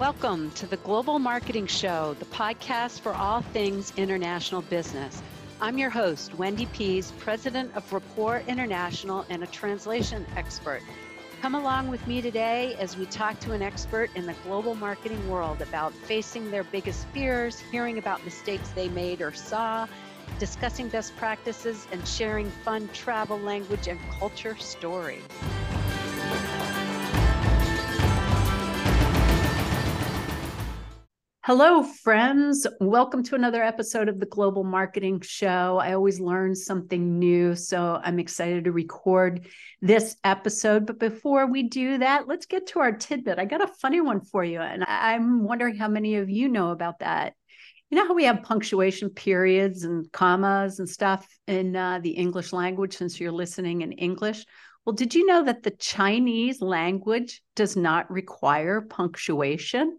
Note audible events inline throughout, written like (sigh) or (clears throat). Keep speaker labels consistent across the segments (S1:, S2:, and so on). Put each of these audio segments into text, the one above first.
S1: Welcome to the Global Marketing Show, the podcast for all things international business. I'm your host, Wendy Pease, president of Rapport International and a translation expert. Come along with me today as we talk to an expert in the global marketing world about facing their biggest fears, hearing about mistakes they made or saw, discussing best practices, and sharing fun travel, language, and culture stories. Hello, friends. Welcome to another episode of the Global Marketing Show. I always learn something new, so I'm excited to record this episode. But before we do that, let's get to our tidbit. I got a funny one for you, and I'm wondering how many of you know about that. You know how we have punctuation periods and commas and stuff in uh, the English language since you're listening in English? Well, did you know that the Chinese language does not require punctuation?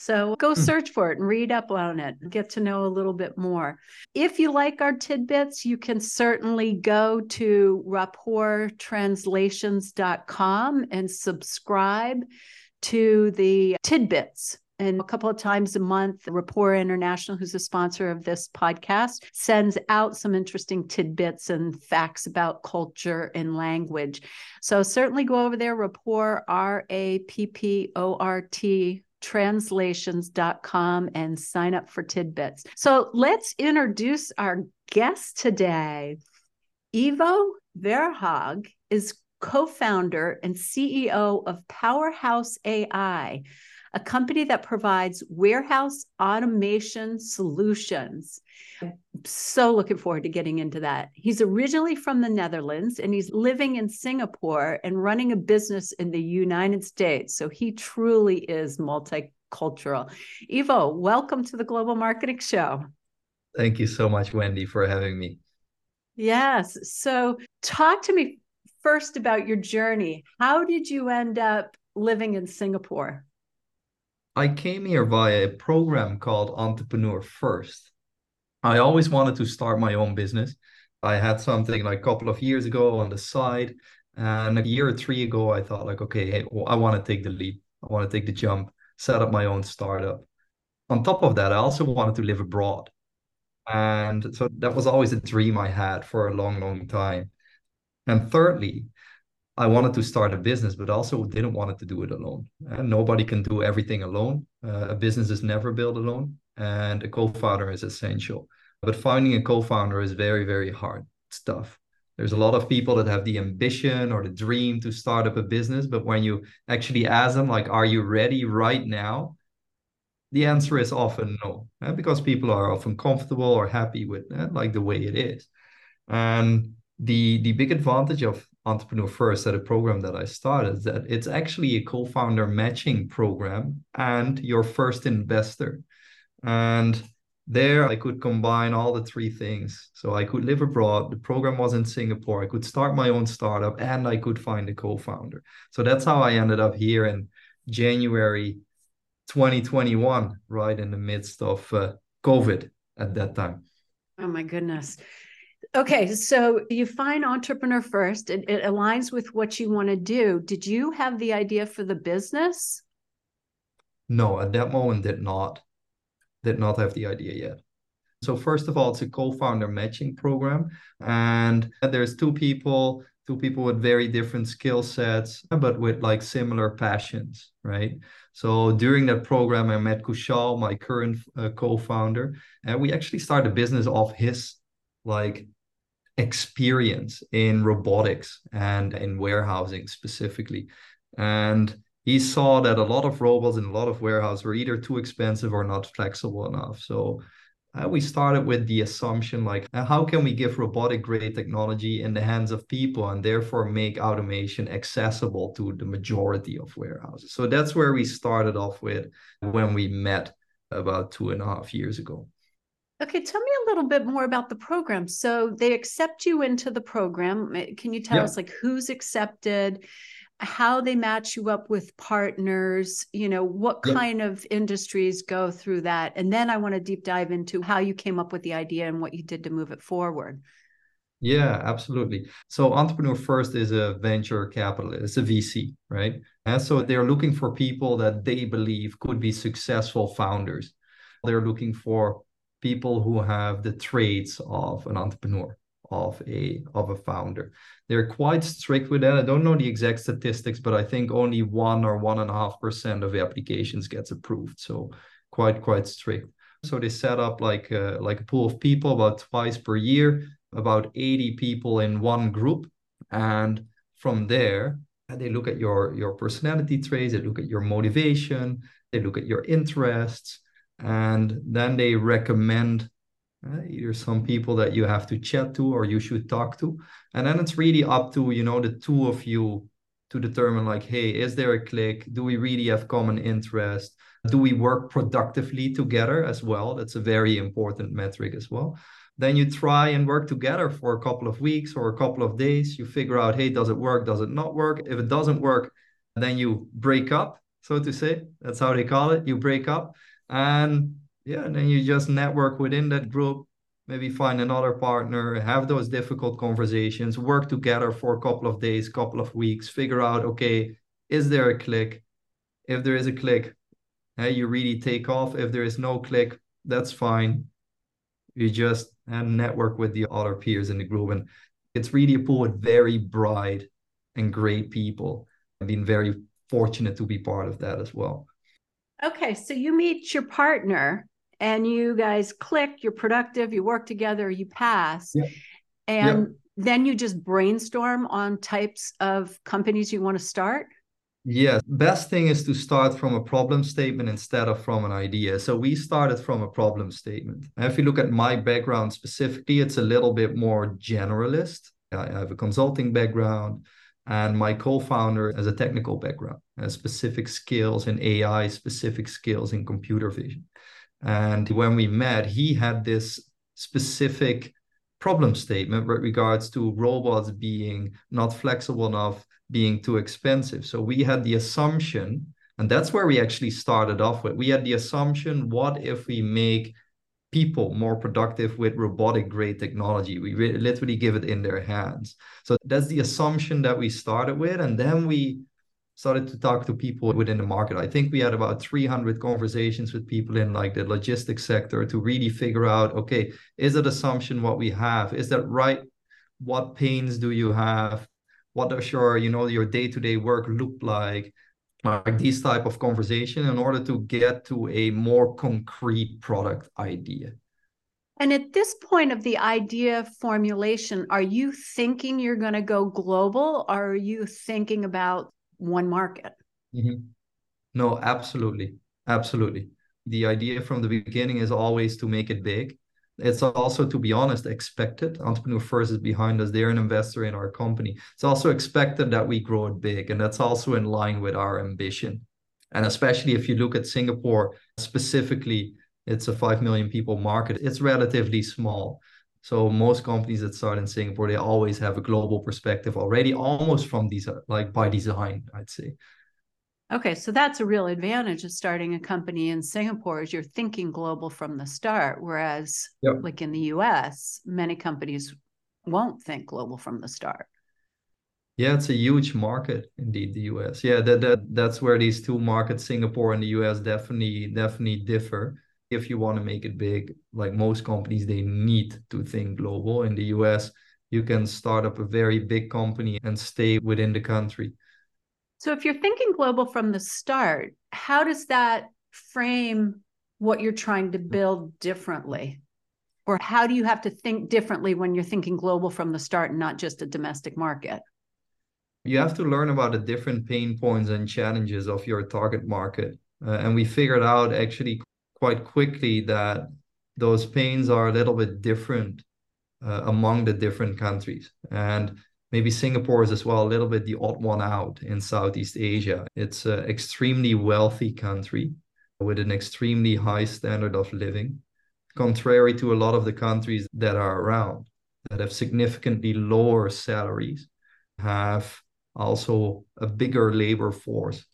S1: So go hmm. search for it and read up on it, get to know a little bit more. If you like our tidbits, you can certainly go to rapporttranslations.com and subscribe to the tidbits. And a couple of times a month, Rapport International, who's a sponsor of this podcast, sends out some interesting tidbits and facts about culture and language. So certainly go over there, Rapport, R A P P O R T translations.com and sign up for tidbits. So let's introduce our guest today. Ivo Verhaegh is co founder and CEO of Powerhouse AI, a company that provides warehouse automation solutions. I'm so looking forward to getting into that. He's originally from the Netherlands and he's living in Singapore and running a business in the United States. So he truly is multicultural. Ivo, welcome to the Global Marketing Show.
S2: Thank you so much, Wendy, for having me.
S1: Yes. So, talk to me first about your journey. How did you end up living in Singapore?
S2: I came here via a program called Entrepreneur First. I always wanted to start my own business. I had something like a couple of years ago on the side. And a year or three ago, I thought, like, okay, hey, well, I want to take the leap. I want to take the jump, set up my own startup. On top of that, I also wanted to live abroad. And so that was always a dream I had for a long, long time. And thirdly, I wanted to start a business, but also didn't want to do it alone. And nobody can do everything alone. Uh, a business is never built alone, and a co-founder is essential. But finding a co-founder is very, very hard stuff. There's a lot of people that have the ambition or the dream to start up a business, but when you actually ask them, like, "Are you ready right now?" The answer is often no, uh, because people are often comfortable or happy with uh, like the way it is. And the the big advantage of entrepreneur first at a program that i started that it's actually a co-founder matching program and your first investor. And there i could combine all the three things. So i could live abroad the program was in singapore i could start my own startup and i could find a co-founder. So that's how i ended up here in january 2021 right in the midst of uh, covid at that time.
S1: Oh my goodness Okay, so you find entrepreneur first. It, it aligns with what you want to do. Did you have the idea for the business?
S2: No, at that moment did not. Did not have the idea yet. So first of all, it's a co-founder matching program, and there's two people, two people with very different skill sets, but with like similar passions, right? So during that program, I met Kushal, my current uh, co-founder, and we actually started a business off his like experience in robotics and in warehousing specifically. And he saw that a lot of robots in a lot of warehouses were either too expensive or not flexible enough. So uh, we started with the assumption like, uh, how can we give robotic grade technology in the hands of people and therefore make automation accessible to the majority of warehouses? So that's where we started off with when we met about two and a half years ago.
S1: Okay, tell me a little bit more about the program. So they accept you into the program. Eh, can you tell yeah. us like who's accepted, how they match you up with partners, you know, what yeah. kind of industries go through that? And then I want to deep dive into how you came up with the idea and what you did to move it forward.
S2: Yeah, absolutely. So Entrepreneur First is a venture capitalist, it's a VC, right? And so they're looking for people that they believe could be successful founders. They're looking for people who have the traits of an entrepreneur, of a of a founder. They're quite strict with that. I don't know the exact statistics, but I think only one or one and a half percent of applications gets approved. So quite quite strict. So they set up like a, like a pool of people about twice per year about 80 people in one group. And from there, they look at your, your personality traits, they look at your motivation, they look at your interests, and then they recommend uh, either some people that you have to chat to or you should talk to. And then it's really up to, you know, the two of you to determine like, hey, is there a click? Do we really have common interest? Do we work productively together as well? That's a very important metric as well. Then you try and work together for a couple of weeks or a couple of days. You figure out, hey, does it work? Does it not work? If it doesn't work, then you break up, so to say. That's how they call it. You break up. And yeah, and then you just network within that group, maybe find another partner, have those difficult conversations, work together for a couple of days, couple of weeks, figure out, okay, is there a click? If there is a click, hey, you really take off. If there is no click, that's fine. You just and network with the other peers in the group. And it's really a pool with very bright and great people. I've been very fortunate to be part of that as well.
S1: Okay, so you meet your partner and you guys click, you're productive, you work together, you pass. Yeah. And yeah. then you just brainstorm on types of companies you want to start?
S2: Yes, best thing is to start from a problem statement instead of from an idea. So we started from a problem statement. And if you look at my background specifically, it's a little bit more generalist. I have a consulting background, and my co-founder has a technical background, has specific skills in AI, specific skills in computer vision. And when we met, he had this specific problem statement with regards to robots being not flexible enough being too expensive. So we had the assumption, and that's where we actually started off with. We had the assumption what if we make people more productive with robotic grade technology? We re- literally give it in their hands. So that's the assumption that we started with. And then we started to talk to people within the market. I think we had about 300 conversations with people in like the logistics sector to really figure out, okay, is that assumption what we have? Is that right? What pains do you have? what does your you know your day-to-day work look like like these type of conversation in order to get to a more concrete product idea.
S1: And at this point of the idea formulation are you thinking you're going to go global or are you thinking about one market?
S2: Mm-hmm. no absolutely. Absolutely. The idea from the beginning is always to make it big it's also, to be honest, expected. Entrepreneur First is behind us. They're an investor in our company. It's also expected that we grow it big. And that's also in line with our ambition. And especially if you look at Singapore specifically, it's a 5 million people market. It's relatively small. So most companies that start in Singapore, they always have a global perspective already, almost from these like by design, I'd say.
S1: Okay, so that's a real advantage of starting a company in Singapore is you're thinking global from the start, whereas yep. like in the US, many companies won't think global from the start.
S2: Yeah, it's a huge market indeed, the US. Yeah, that, that that's where these two markets, Singapore and the US, definitely definitely differ. If you want to make it big, like most companies, they need to think global. In the US, you can start up a very big company and stay within the country
S1: so if you're thinking global from the start, how does that frame what you're trying to build differently? Or how do you have to think differently when you're thinking global from the start and not just a domestic market?
S2: You have to learn about the different pain points and challenges of your target market. Uh, and we figured out actually quite quickly that those pains are a little bit different uh, among the different countries. And maybe Singapore is as well a little bit the odd one out in Southeast Asia. It's an extremely wealthy country with an extremely high standard of living, contrary to a lot of the countries that are around that have significantly lower salaries, have also a bigger labor force.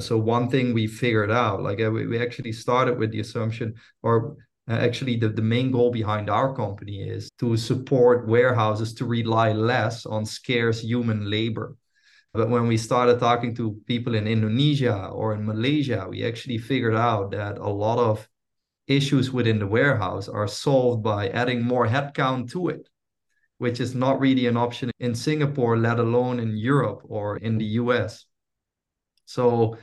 S2: So one thing we figured out, like uh, we actually started with the assumption, or Uh, actually, the, the main goal behind our company is to support warehouses to rely less on scarce human labor. But when we started talking to people in Indonesia or in Malaysia, we actually figured out that a lot of issues within the warehouse are solved by adding more headcount to it, which is not really an option in Singapore, let alone in Europe or in the US. So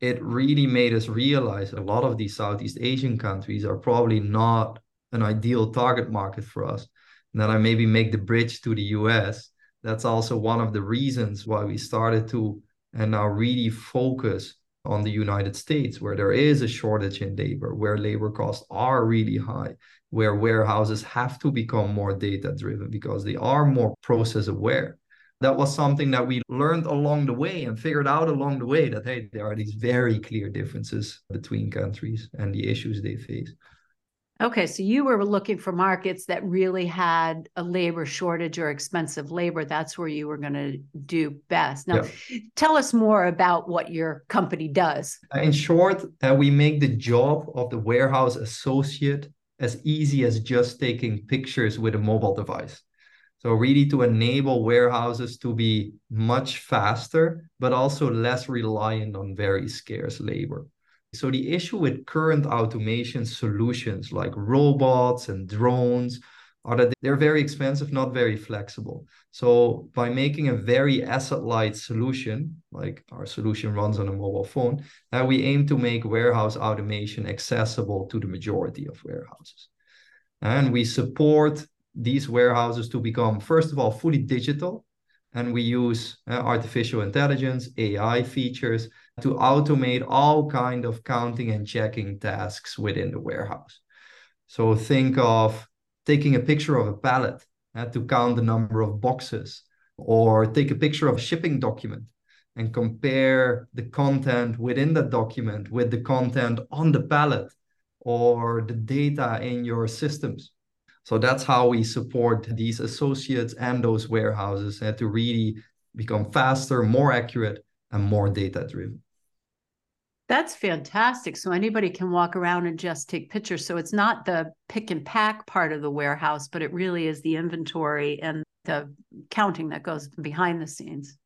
S2: it really made us realize a lot of these Southeast Asian countries are probably not an ideal target market for us. And then I maybe make the bridge to the US. That's also one of the reasons why we started to and now really focus on the United States, where there is a shortage in labor, where labor costs are really high, where warehouses have to become more data driven because they are more process aware that was something that we learned along the way and figured out along the way that hey there are these very clear differences between countries and the issues they face.
S1: Okay so you were looking for markets that really had a labor shortage or expensive labor. That's where you were going to do best. Now yeah. tell us more about what your company does.
S2: In short uh, we make the job of the warehouse associate as easy as just taking pictures with a mobile device so really to enable warehouses to be much faster, but also less reliant on very scarce labor. So the issue with current automation solutions like robots and drones are that they're very expensive, not very flexible. So by making a very asset-light solution, like our solution runs on a mobile phone, uh, we aim to make warehouse automation accessible to the majority of warehouses. And we support these warehouses to become, first of all, fully digital. And we use uh, artificial intelligence, AI features to automate all kind of counting and checking tasks within the warehouse. So think of taking a picture of a pallet uh, to count the number of boxes, or take a picture of a shipping document and compare the content within that document with the content on the pallet or the data in your systems. So that's how we support these associates and those warehouses uh, to really become faster, more accurate, and more data driven.
S1: That's fantastic. So anybody can walk around and just take pictures. So it's not the pick and pack part of the warehouse, but it really is the inventory and the counting that goes behind the scenes.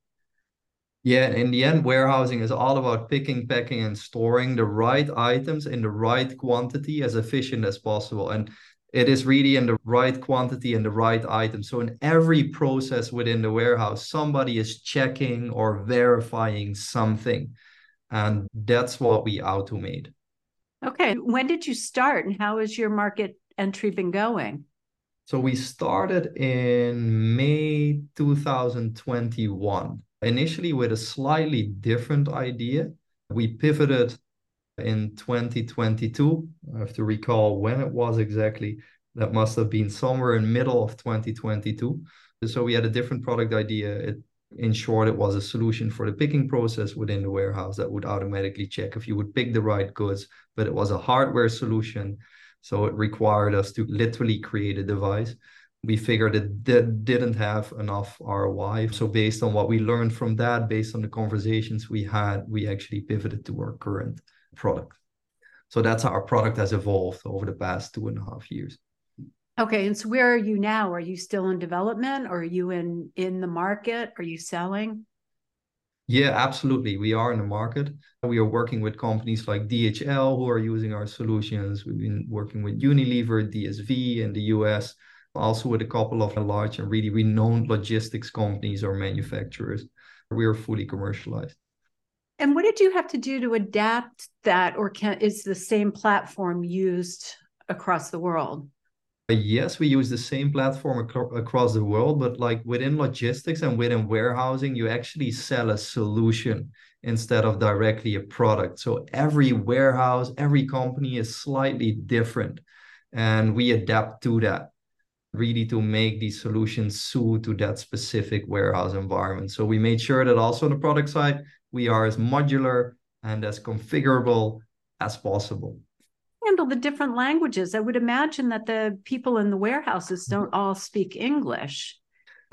S2: Yeah, in the end, warehousing is all about picking, packing, and storing the right items in the right quantity as efficient as possible. And it is really in the right quantity and the right item. So in every process within the warehouse, somebody is checking or verifying something. And that's what we automate.
S1: Okay. When did you start and how has your market entry been going?
S2: So we started in May 2021, initially with a slightly different idea. We pivoted in 2022. I have to recall when it was exactly. That must have been somewhere in middle of 2022. So we had a different product idea. It, in short, it was a solution for the picking process within the warehouse that would automatically check if you would pick the right goods, but it was a hardware solution. So it required us to literally create a device. We figured it did, didn't have enough ROI. So based on what we learned from that, based on the conversations we had, we actually pivoted to our current product. So that's how our product has evolved over the past two and a half years.
S1: Okay, and so where are you now? Are you still in development or are you in in the market? Are you selling?
S2: Yeah, absolutely. We are in the market. We are working with companies like DHL who are using our solutions. We've been working with Unilever, DSV in the US, also with a couple of large and really renowned logistics companies or manufacturers. We are fully commercialized.
S1: And what did you have to do to adapt that, or can is the same platform used across the world?
S2: Uh, yes, we use the same platform ac- across the world, but like within logistics and within warehousing, you actually sell a solution instead of directly a product. So every warehouse, every company is slightly different, and we adapt to that really to make these solutions suit to that specific warehouse environment. So we made sure that also on the product side, we are as modular and as configurable as possible.
S1: Handle the different languages. I would imagine that the people in the warehouses don't mm-hmm. all speak English.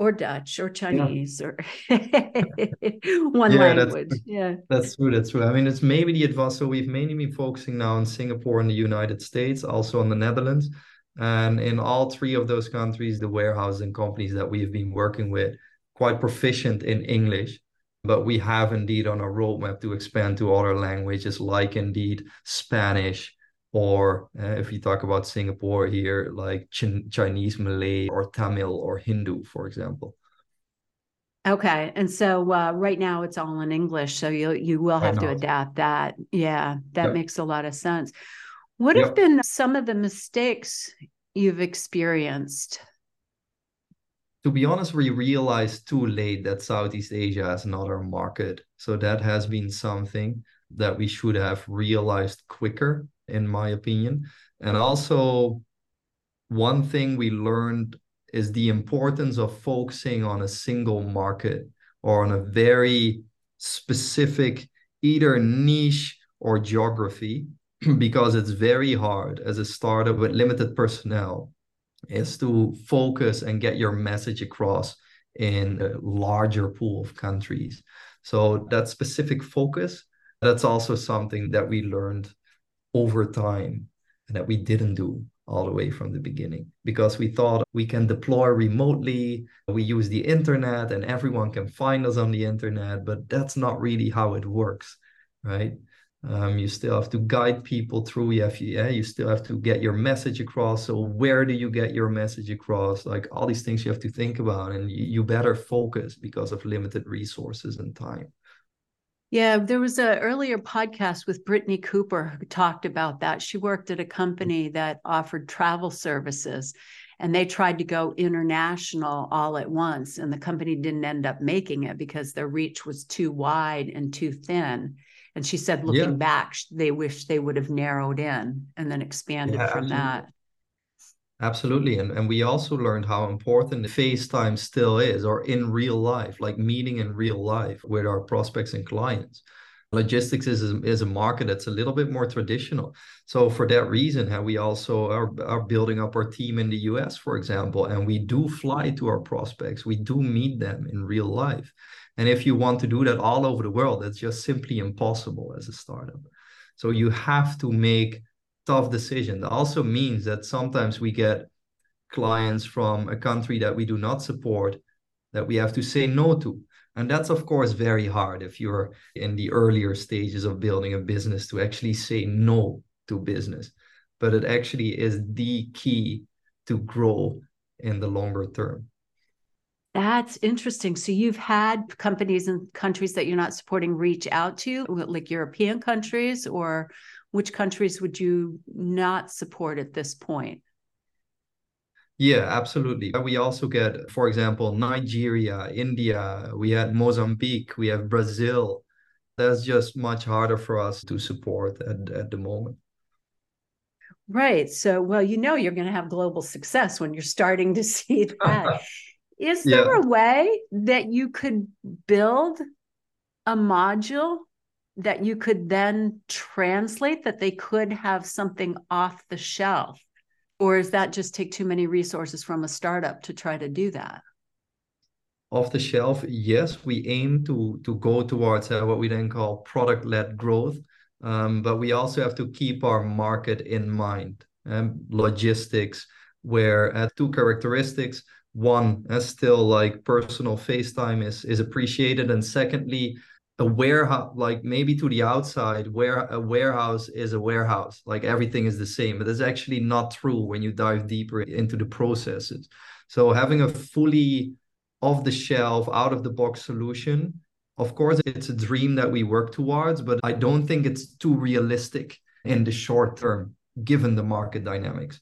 S1: or Dutch or Chinese yeah. or (laughs) one yeah, language.
S2: That's,
S1: yeah,
S2: that's true. That's true. I mean, it's maybe the advanced. So we've mainly been focusing now on Singapore and the United States, also on the Netherlands. And in all three of those countries, the warehouses and companies that we've been working with quite proficient in English. But we have indeed on our roadmap to expand to other languages like indeed Spanish, or uh, if you talk about Singapore here, like Ch- Chinese, Malay, or Tamil or Hindu, for example.
S1: Okay, and so uh, right now it's all in English, so you you will have to adapt that. Yeah, that yep. makes a lot of sense. What yep. have been some of the mistakes you've experienced?
S2: To be honest, we realized too late that Southeast Asia is not our market. So that has been something that we should have realized quicker in my opinion. And also, one thing we learned is the importance of focusing on a single market or on a very specific either niche or geography (clears throat) because it's very hard as a startup with limited personnel is to focus and get your message across in a larger pool of countries. So that specific focus that's also something that we learned over time and that we didn't do all the way from the beginning because we thought we can deploy remotely we use the internet and everyone can find us on the internet but that's not really how it works right um, you still have to guide people through you have yeah you still have to get your message across so where do you get your message across like all these things you have to think about and you, you better focus because of limited resources and time
S1: yeah, there was an earlier podcast with Brittany Cooper who talked about that. She worked at a company that offered travel services and they tried to go international all at once. And the company didn't end up making it because their reach was too wide and too thin. And she said, looking yeah. back, they wish they would have narrowed in and then expanded yeah, from absolutely. that.
S2: Absolutely. And, and we also learned how important FaceTime still is, or in real life, like meeting in real life with our prospects and clients. Logistics is a, is a market that's a little bit more traditional. So for that reason, how we also are, are building up our team in the US, for example, and we do fly to our prospects. We do meet them in real life. And if you want to do that all over the world, that's just simply impossible as a startup. So you have to make tough decisions. That also means that sometimes we get clients from a country that we do not support that we have to say no to. And that's, of course, very hard if you're in the earlier stages of building a business to actually say no to business. But it actually is the key to grow in the longer term.
S1: That's interesting. So you've had companies and countries that you're not supporting reach out to, like European countries, or which countries would you not support at this point?
S2: Yeah, absolutely. Uh, we also get, for example, Nigeria, India, we had Mozambique, we have Brazil. That's just much harder for us to support at, at the moment.
S1: Right. So, well, you know, you're going to have global success when you're starting to (laughs) see that. (laughs) Is there yeah. a way that you could build a module that you could then translate that they could have something off the shelf? Or is that just take too many resources from a startup to try to do that?
S2: Off the shelf yes we aim to to go towards uh, what we then call product led growth. Um, but we also have to keep our market in mind. And um, logistics where uh, two characteristics one as still like personal facetime is is appreciated. And secondly a warehouse like maybe to the outside where a warehouse is a warehouse. Like everything is the same but that's actually not true when you dive deeper into the processes. So having a fully off the shelf out of the box solution of course it's a dream that we work towards but i don't think it's too realistic in the short term given the market dynamics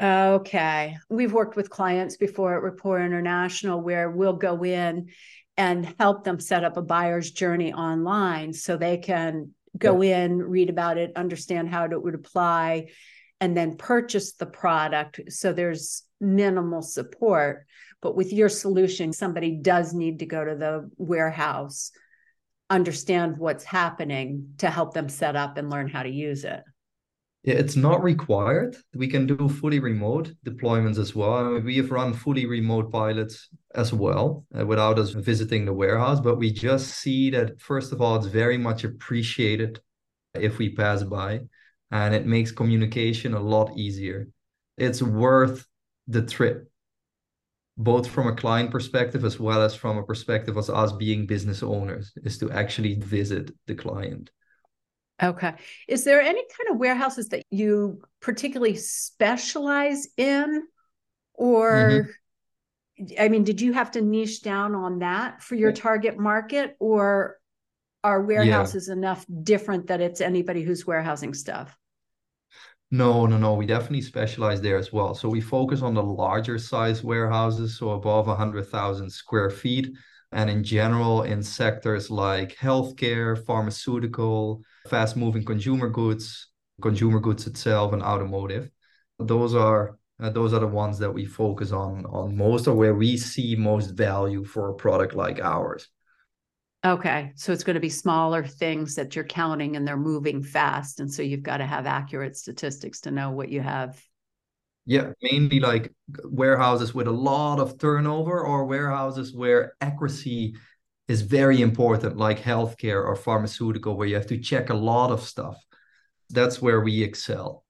S1: Okay. We've worked with clients before at Rapport International where we'll go in and help them set up a buyer's journey online so they can go yeah. in, read about it, understand how it would apply, and then purchase the product. So there's minimal support. But with your solution, somebody does need to go to the warehouse, understand what's happening to help them set up and learn how to use it.
S2: It's not required. We can do fully remote deployments as well. I mean, we have run fully remote pilots as well uh, without us visiting the warehouse, but we just see that, first of all, it's very much appreciated if we pass by, and it makes communication a lot easier. It's worth the trip, both from a client perspective as well as from a perspective of us being business owners, is to actually visit the client.
S1: Okay. Is there any kind of warehouses that you particularly specialize in? Or, mm-hmm. I mean, did you have to niche down on that for your target market? Or are warehouses yeah. enough different that it's anybody who's warehousing stuff?
S2: No, no, no. We definitely specialize there as well. So we focus on the larger size warehouses, so above 100,000 square feet. And in general, in sectors like healthcare, pharmaceutical, fast moving consumer goods, consumer goods itself, and automotive. Those are uh, those are the ones that we focus on on most or where we see most value for a product like ours.
S1: Okay, so it's going to be smaller things that you're counting and they're moving fast and so you've got to have accurate statistics to know what you have.
S2: Yeah, mainly like warehouses with a lot of turnover or warehouses where accuracy is very important, like healthcare or pharmaceutical, where you have to check a lot of stuff. That's where we excel.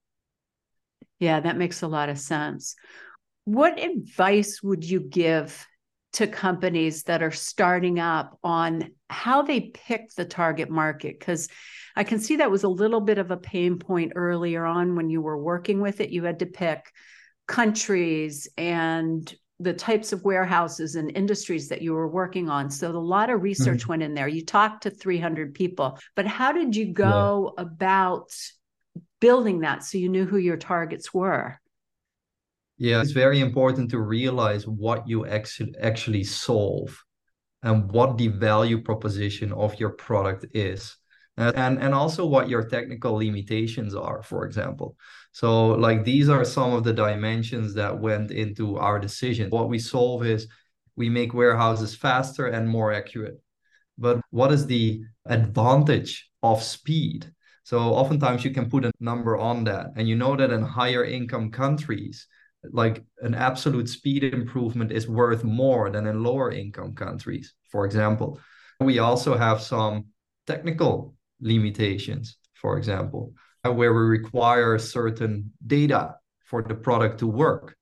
S1: Yeah, that makes a lot of sense. What advice would you give to companies that are starting up on how they pick the target market? Because I can see that was a little bit of a pain point earlier on when you were working with it. You had to pick countries and the types of warehouses and industries that you were working on. So a lot of research mm-hmm. went in there. You talked to 300 people, but how did you go yeah. about building that so you knew who your targets were?
S2: Yeah, it's very important to realize what you actually actually solve and what the value proposition of your product is. And, and also what your technical limitations are, for example. So, like, these are some of the dimensions that went into our decision. What we solve is we make warehouses faster and more accurate. But what is the advantage of speed? So, oftentimes you can put a number on that. And you know that in higher income countries, like an absolute speed improvement is worth more than in lower income countries, for example. We also have some technical limitations, for example where we require certain data for the product to work.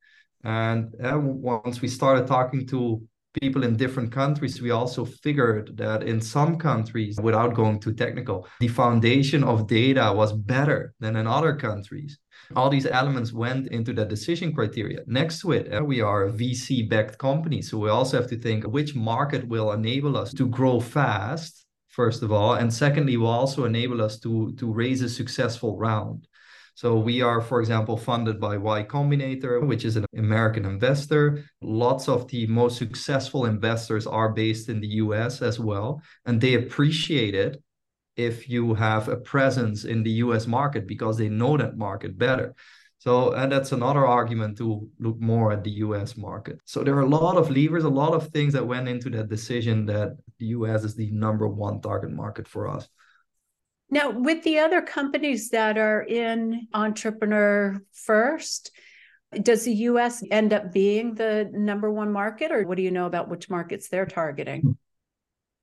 S2: And uh, once we started talking to people in different countries, we also figured that in some countries, without going too technical, the foundation of data was better than in other countries. All these elements went into the decision criteria. Next to it, uh, we are a VC backed company. So we also have to think which market will enable us to grow fast first of all, and secondly, will also enable us to to raise a successful round. So we are, for example, funded by Y Combinator, which is an American investor. Lots of the most successful investors are based in the US as well, and they appreciate it if you have a presence in the US market because they know that market better. So, and that's another argument to look more at the US market. So, there are a lot of levers, a lot of things that went into that decision that the US is the number one target market for us.
S1: Now, with the other companies that are in Entrepreneur First, does the US end up being the number one market, or what do you know about which markets they're targeting?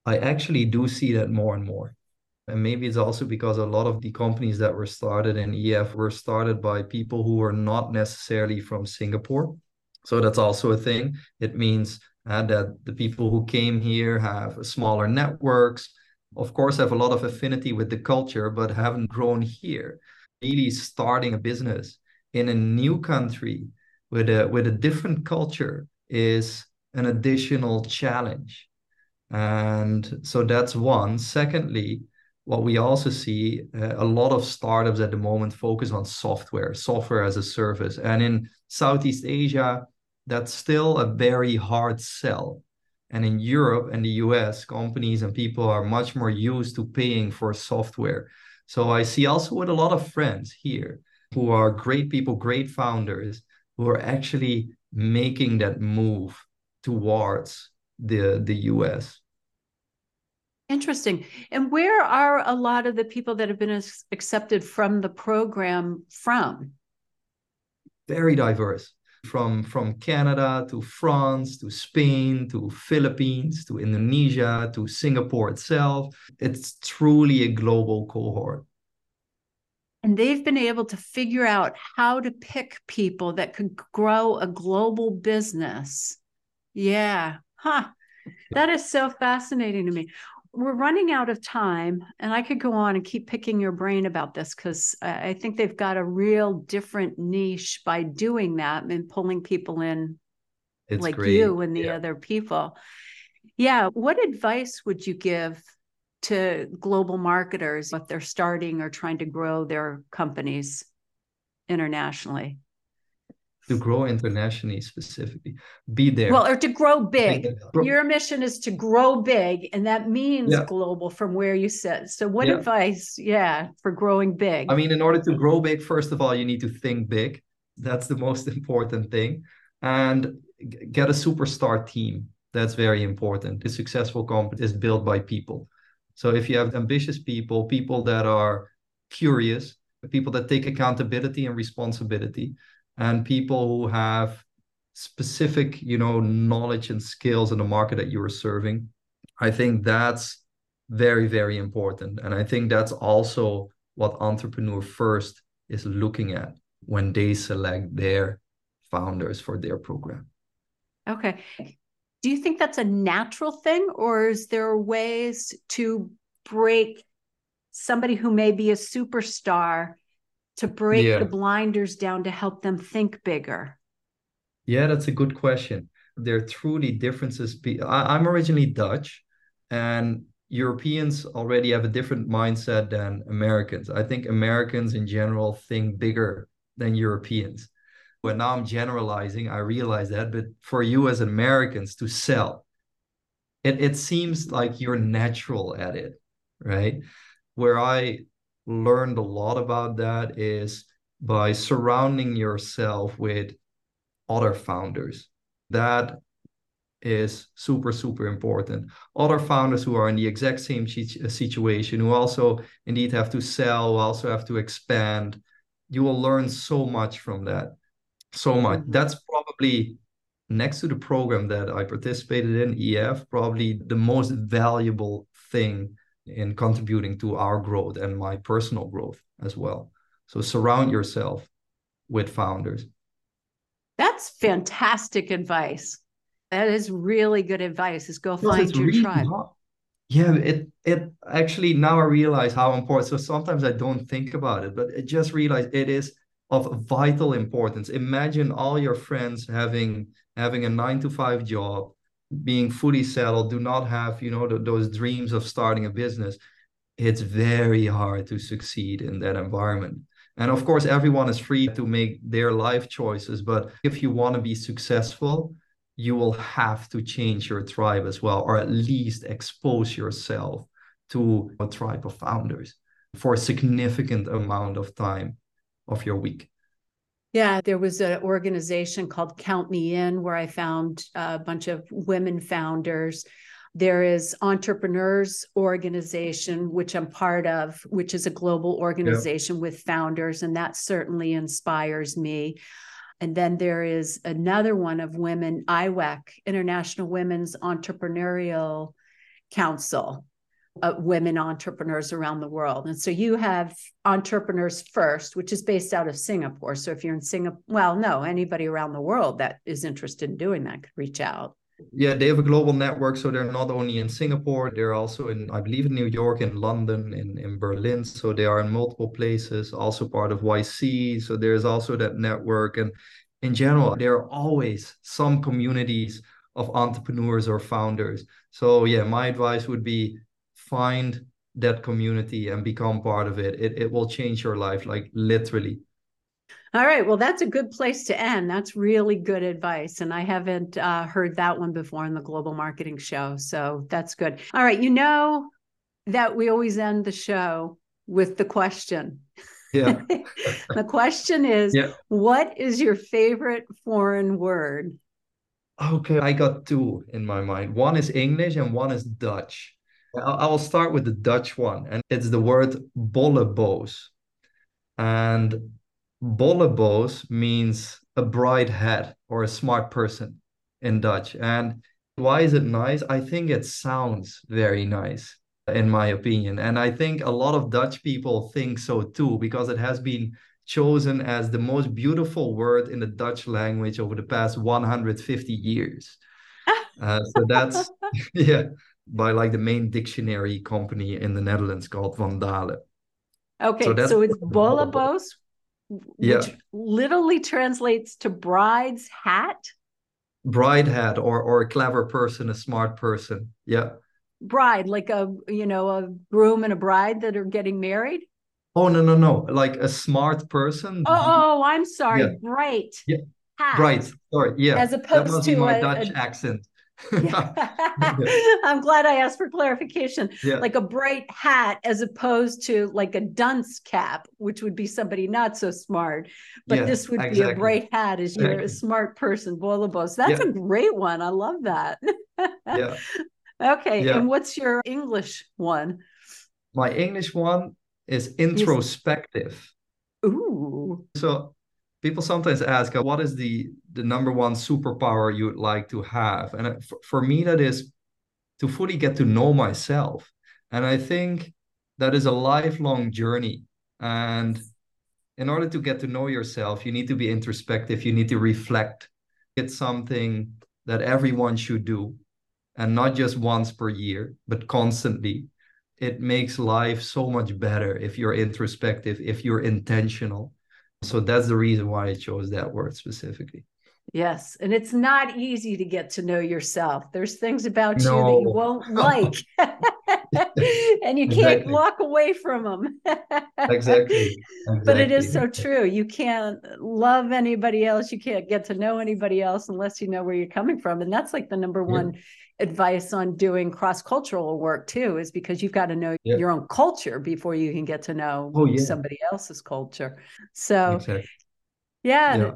S2: I actually do see that more and more. And maybe it's also because a lot of the companies that were started in EF were started by people who were not necessarily from Singapore. So that's also a thing. It means uh, that the people who came here have smaller networks, of course, have a lot of affinity with the culture, but haven't grown here. Really starting a business in a new country with a with a different culture is an additional challenge. And so that's one. Secondly, what we also see uh, a lot of startups at the moment focus on software, software as a service. And in Southeast Asia, that's still a very hard sell. And in Europe and the US, companies and people are much more used to paying for software. So I see also with a lot of friends here who are great people, great founders, who are actually making that move towards the, the US.
S1: Interesting. And where are a lot of the people that have been accepted from the program from?
S2: Very diverse. From from Canada to France to Spain to Philippines to Indonesia to Singapore itself. It's truly a global cohort.
S1: And they've been able to figure out how to pick people that could grow a global business. Yeah. Huh. That is so fascinating to me we're running out of time and i could go on and keep picking your brain about this because i think they've got a real different niche by doing that and pulling people in it's like great. you and the yeah. other people yeah what advice would you give to global marketers if they're starting or trying to grow their companies internationally
S2: to grow internationally specifically. Be there.
S1: Well or to grow big. your mission is to grow big and that means yeah. global from where you sit. So what yeah. advice yeah for growing big?
S2: I mean in order to grow big first of all you need to think big. That's the (laughs) most important thing. And get a superstar team. That's very important. A successful company is built by people. So if you have ambitious people people that are curious people that take accountability and responsibility and people who have specific you know knowledge and skills in the market that you are serving i think that's very very important. And i think that's also what entrepreneur first is looking at when they select their founders for their program.
S1: Okay. Do you think that's a natural thing or is there ways to break somebody who may be a superstar to break yeah. the blinders down to help them think bigger?
S2: Yeah, that's a good question. There are truly differences. I'm originally Dutch, and Europeans already have a different mindset than Americans. I think Americans in general think bigger than Europeans. But now I'm generalizing, I realize that. But for you as Americans to sell, it, it seems like you're natural at it, right? Where I learned a lot about that is by surrounding yourself with other founders. That is super, super important. Other founders who are in the exact same situation, who also indeed have to sell, also have to expand. You will learn so much from that. So much. Mm-hmm. That's probably next to the program that I participated in, EF, probably the most valuable thing in contributing to our growth and my personal growth as well. So surround yourself with founders.
S1: That's fantastic advice. That is really good advice. Is go find your really tribe. Hard.
S2: Yeah, it it actually now I realize how important. So sometimes I don't think about it, but I just realize it is of vital importance. Imagine all your friends having having a nine to five job, being fully settled, do not have, you know, the, those dreams of starting a business, it's very hard to succeed in that environment. And of course, everyone is free to make their life choices. But if you want to be successful, you will have to change your tribe as well, or at least expose yourself to a tribe of founders for a significant amount of time of your week.
S1: Yeah, there was an organization called Count Me In where I found a bunch of women founders. There is Entrepreneurs Organization, which I'm part of, which is a global organization yeah. with founders, and that certainly inspires me. And then there is another one of women, IWEC, International Women's Entrepreneurial Council, uh, women entrepreneurs around the world. And so you have Entrepreneurs First, which is based out of Singapore. So if you're in Singapore, well, no, anybody around the world that is interested in doing that could reach out.
S2: Yeah, they have a global network. So they're not only in Singapore, they're also in, I believe, in New York, in London, in, in Berlin. So they are in multiple places, also part of YC. So there's also that network. And in general, there are always some communities of entrepreneurs or founders. So yeah, my advice would be find that community and become part of it. It, it will change your life, like literally.
S1: All right. Well, that's a good place to end. That's really good advice. And I haven't uh, heard that one before in the Global Marketing Show. So that's good. All right. You know that we always end the show with the question.
S2: Yeah. (laughs)
S1: the question is yeah. what is your favorite foreign word?
S2: Okay. I got two in my mind. One is English and one is Dutch. I will start with the Dutch one, and it's the word bolleboos. And bolleboos means a bright head or a smart person in Dutch. And why is it nice? I think it sounds very nice, in my opinion. And I think a lot of Dutch people think so too, because it has been chosen as the most beautiful word in the Dutch language over the past 150 years. (laughs) Uh, so that's, (laughs) yeah, by like the main dictionary company in the Netherlands called Van Dale.
S1: Okay, so, so it's which yeah. literally translates to bride's hat?
S2: Bride hat or or a clever person a smart person. Yeah.
S1: Bride like a you know a groom and a bride that are getting married?
S2: Oh no no no. Like a smart person.
S1: Oh, oh i'm sorry. Yeah. bright
S2: yeah. hat. right sorry. Yeah.
S1: As opposed to
S2: my a, dutch a, accent (laughs) (laughs)
S1: I'm glad I asked for clarification. Yeah. Like a bright hat as opposed to like a dunce cap, which would be somebody not so smart. But yeah, this would exactly. be a bright hat as you're exactly. a smart person, bolleboos. That's yeah. a great one. I love that. yeah. (laughs) Okay. And what's your English one?
S2: My English one is introspective.
S1: Ooh.
S2: So people sometimes ask uh, what is the the number one superpower you would like to have? And uh, for, for me that is to fully get to know myself. And i think that is a lifelong journey. And in order to get to know yourself you need to be introspective. You need to reflect. It's something that everyone should do and not just once per year but constantly. It makes life so much better if you're introspective if you're intentional so that's the reason why I chose that word specifically.
S1: Yes. And it's not easy to get to know yourself. There's things about no. you that you won't (laughs) like. (laughs) and you can't exactly. walk away from them.
S2: exactly. exactly. (laughs)
S1: But it is so true. You can't love anybody else. You can't get to know anybody else unless you know where you're coming from. And that's like the number one yeah advice on doing cross cultural work too is because you've got to know your own culture before you can get to know oh, yeah. somebody else's culture. So exactly. Yeah,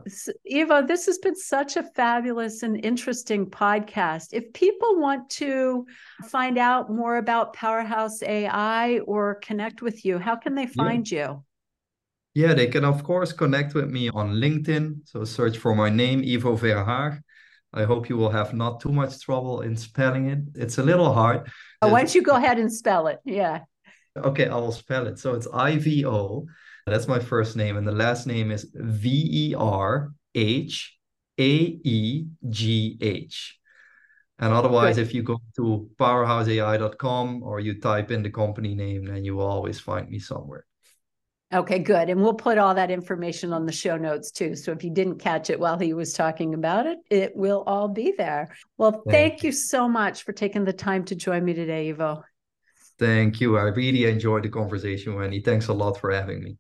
S1: yeah. Ivo, this has been such a fabulous and interesting podcast. If people want to find out more about Powerhouse AI or connect with you, how can they find
S2: yeah.
S1: you?
S2: Yeah, they can, of course, connect with me on LinkedIn. So search for my name, Ivo Verhaegh. I hope you will have not too much trouble in spelling it. It's a little hard.
S1: Oh, why don't you go ahead and spell it? Yeah.
S2: Okay, I will spell it. So it's I V O. That's my first name, and the last name is V E R H A E G H. And otherwise, if you go to powerhouseai.com or you type in the company name, then you will always find me somewhere.
S1: Okay, good. And we'll put all that information on the show notes too. So if you didn't catch it while he was talking about it, it will all be there. Well, thank, you so much for taking the time to join me today, Ivo.
S2: Thank you. I really enjoyed the conversation, Wendy. Thanks a lot for having me.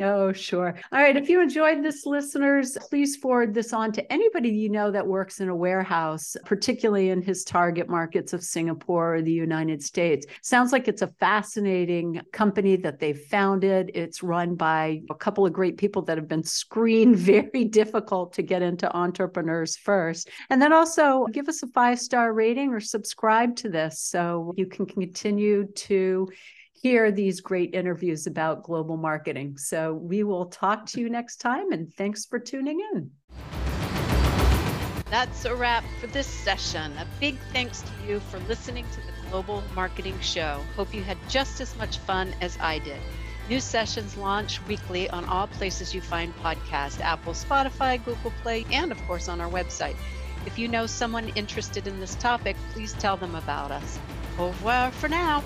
S1: Oh, sure. All right. If you enjoyed this, listeners, please forward this on to anybody you know that works in a warehouse, particularly in his target markets of Singapore or the United States. Sounds like it's a fascinating company that they've founded. It's run by a couple of great people that have been screened (laughs) very difficult to get into entrepreneurs first. And then also give us a five star rating or subscribe to this so you can continue to hear these great interviews about global marketing. So we will talk to you next time, and thanks for tuning in. That's a wrap for this session. A big thanks to you for listening to the Global Marketing Show. Hope you had just as much fun as I did. New sessions launch weekly on all places you find podcasts Apple, Spotify, Google Play, and of course on our website. If you know someone interested in this topic, please tell them about us. Au revoir for now.